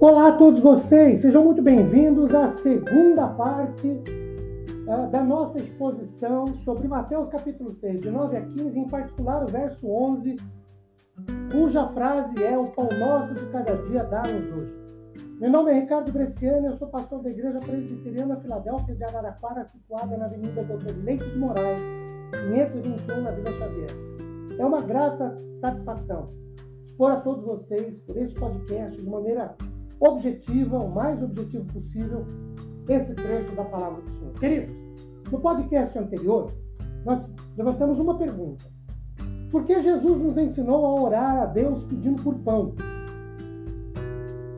Olá a todos vocês, sejam muito bem-vindos à segunda parte uh, da nossa exposição sobre Mateus capítulo 6, de 9 a 15, em particular o verso 11, cuja frase é o pão nosso de cada dia dá-nos hoje. Meu nome é Ricardo Bresciano, eu sou pastor da Igreja Presbiteriana Filadélfia de Araraquara, situada na Avenida Doutor Leite de Moraes, 521, na Vila Xavier. É uma graça satisfação expor a todos vocês por este podcast de maneira objetiva, o mais objetivo possível, esse trecho da palavra do Senhor. Queridos, no podcast anterior, nós levantamos uma pergunta. Por que Jesus nos ensinou a orar a Deus pedindo por pão?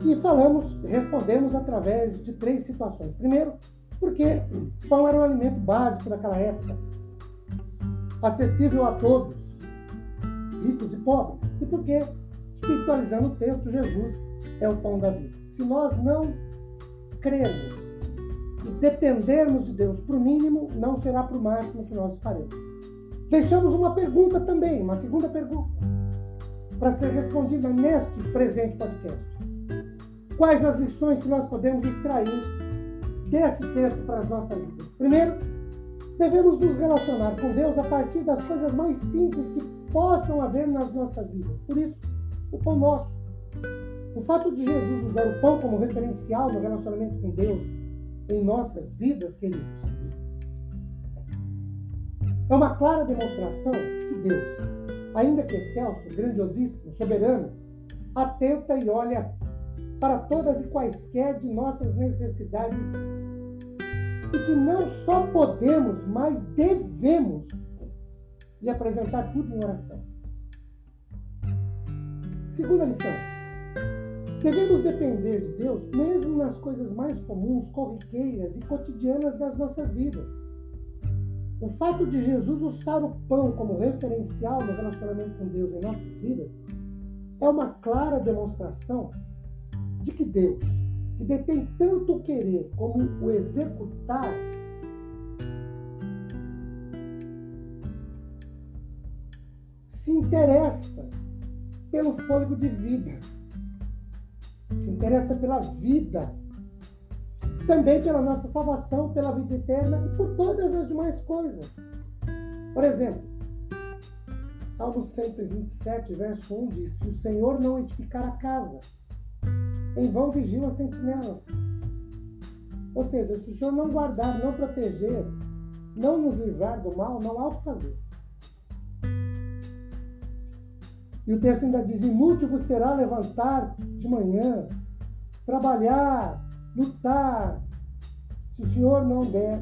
E falamos, respondemos através de três situações. Primeiro, porque pão era um alimento básico daquela época, acessível a todos, ricos e pobres. E porque, espiritualizando o texto, Jesus é o pão da vida. Se nós não crermos e dependermos de Deus para o mínimo, não será para o máximo que nós faremos. Deixamos uma pergunta também, uma segunda pergunta, para ser respondida neste presente podcast. Quais as lições que nós podemos extrair desse texto para as nossas vidas? Primeiro, devemos nos relacionar com Deus a partir das coisas mais simples que possam haver nas nossas vidas. Por isso, o pão nosso. O fato de Jesus usar o pão como referencial no relacionamento com Deus em nossas vidas, queridos, é uma clara demonstração que Deus, ainda que excelso, grandiosíssimo, soberano, atenta e olha para todas e quaisquer de nossas necessidades e que não só podemos, mas devemos lhe apresentar tudo em oração. Segunda lição. Devemos depender de Deus mesmo nas coisas mais comuns, corriqueiras e cotidianas das nossas vidas. O fato de Jesus usar o pão como referencial no relacionamento com Deus em nossas vidas é uma clara demonstração de que Deus, que detém tanto o querer como o executar, se interessa pelo fôlego de vida interessa pela vida, também pela nossa salvação, pela vida eterna e por todas as demais coisas. Por exemplo, Salmo 127, verso 1 diz: Se o Senhor não edificar a casa, em vão vigiam as sentinelas. Ou seja, se o Senhor não guardar, não proteger, não nos livrar do mal, não há o que fazer. E o texto ainda diz: inútil vos será levantar de manhã, trabalhar, lutar, se o Senhor não der.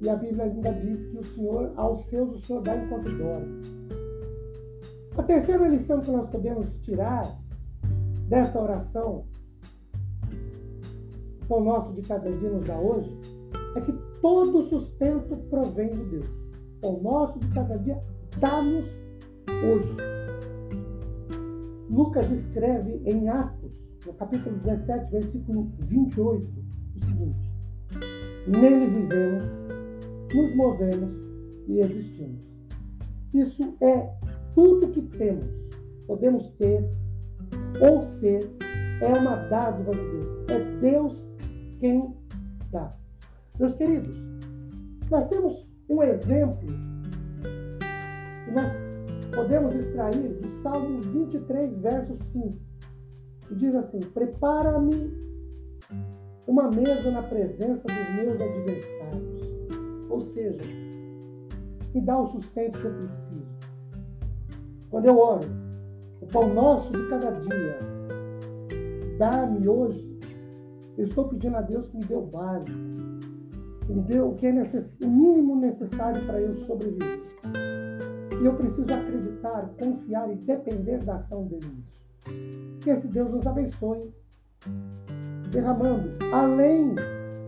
E a Bíblia ainda diz que o Senhor, aos seus, o Senhor dá enquanto dorme. A terceira lição que nós podemos tirar dessa oração, o nosso de cada dia nos dá hoje, é que todo sustento provém de Deus. O nosso de cada dia dá-nos hoje. Lucas escreve em Atos, no capítulo 17, versículo 28, o seguinte: Nele vivemos, nos movemos e existimos. Isso é tudo que temos, podemos ter ou ser, é uma dádiva de Deus. É Deus quem dá. Meus queridos, nós temos um exemplo que nós podemos extrair do Salmo 23, verso 5, que diz assim: Prepara-me uma mesa na presença dos meus adversários. Ou seja, me dá o sustento que eu preciso. Quando eu oro, o pão nosso de cada dia, dá-me hoje. Eu estou pedindo a Deus que me dê o básico, que me dê o que é necess... o mínimo necessário para eu sobreviver. E eu preciso acreditar, confiar e depender da ação dele nisso. Que esse Deus nos abençoe, derramando, além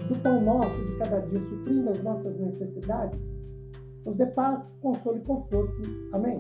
do pão nosso de cada dia, suprindo as nossas necessidades, nos dê paz, consolo e conforto. Amém?